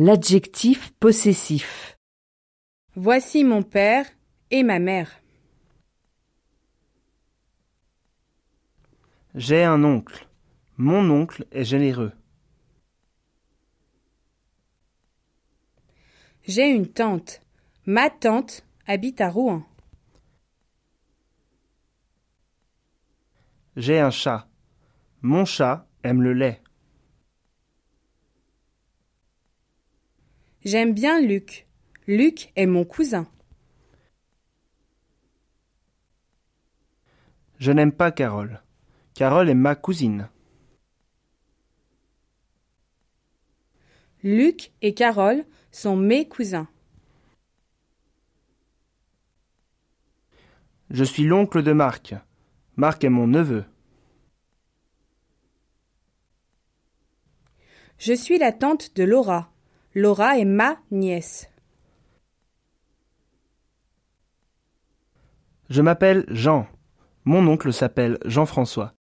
L'adjectif possessif. Voici mon père et ma mère. J'ai un oncle. Mon oncle est généreux. J'ai une tante. Ma tante habite à Rouen. J'ai un chat. Mon chat aime le lait. J'aime bien Luc. Luc est mon cousin. Je n'aime pas Carole. Carole est ma cousine. Luc et Carole sont mes cousins. Je suis l'oncle de Marc. Marc est mon neveu. Je suis la tante de Laura. Laura est ma nièce. Je m'appelle Jean. Mon oncle s'appelle Jean-François.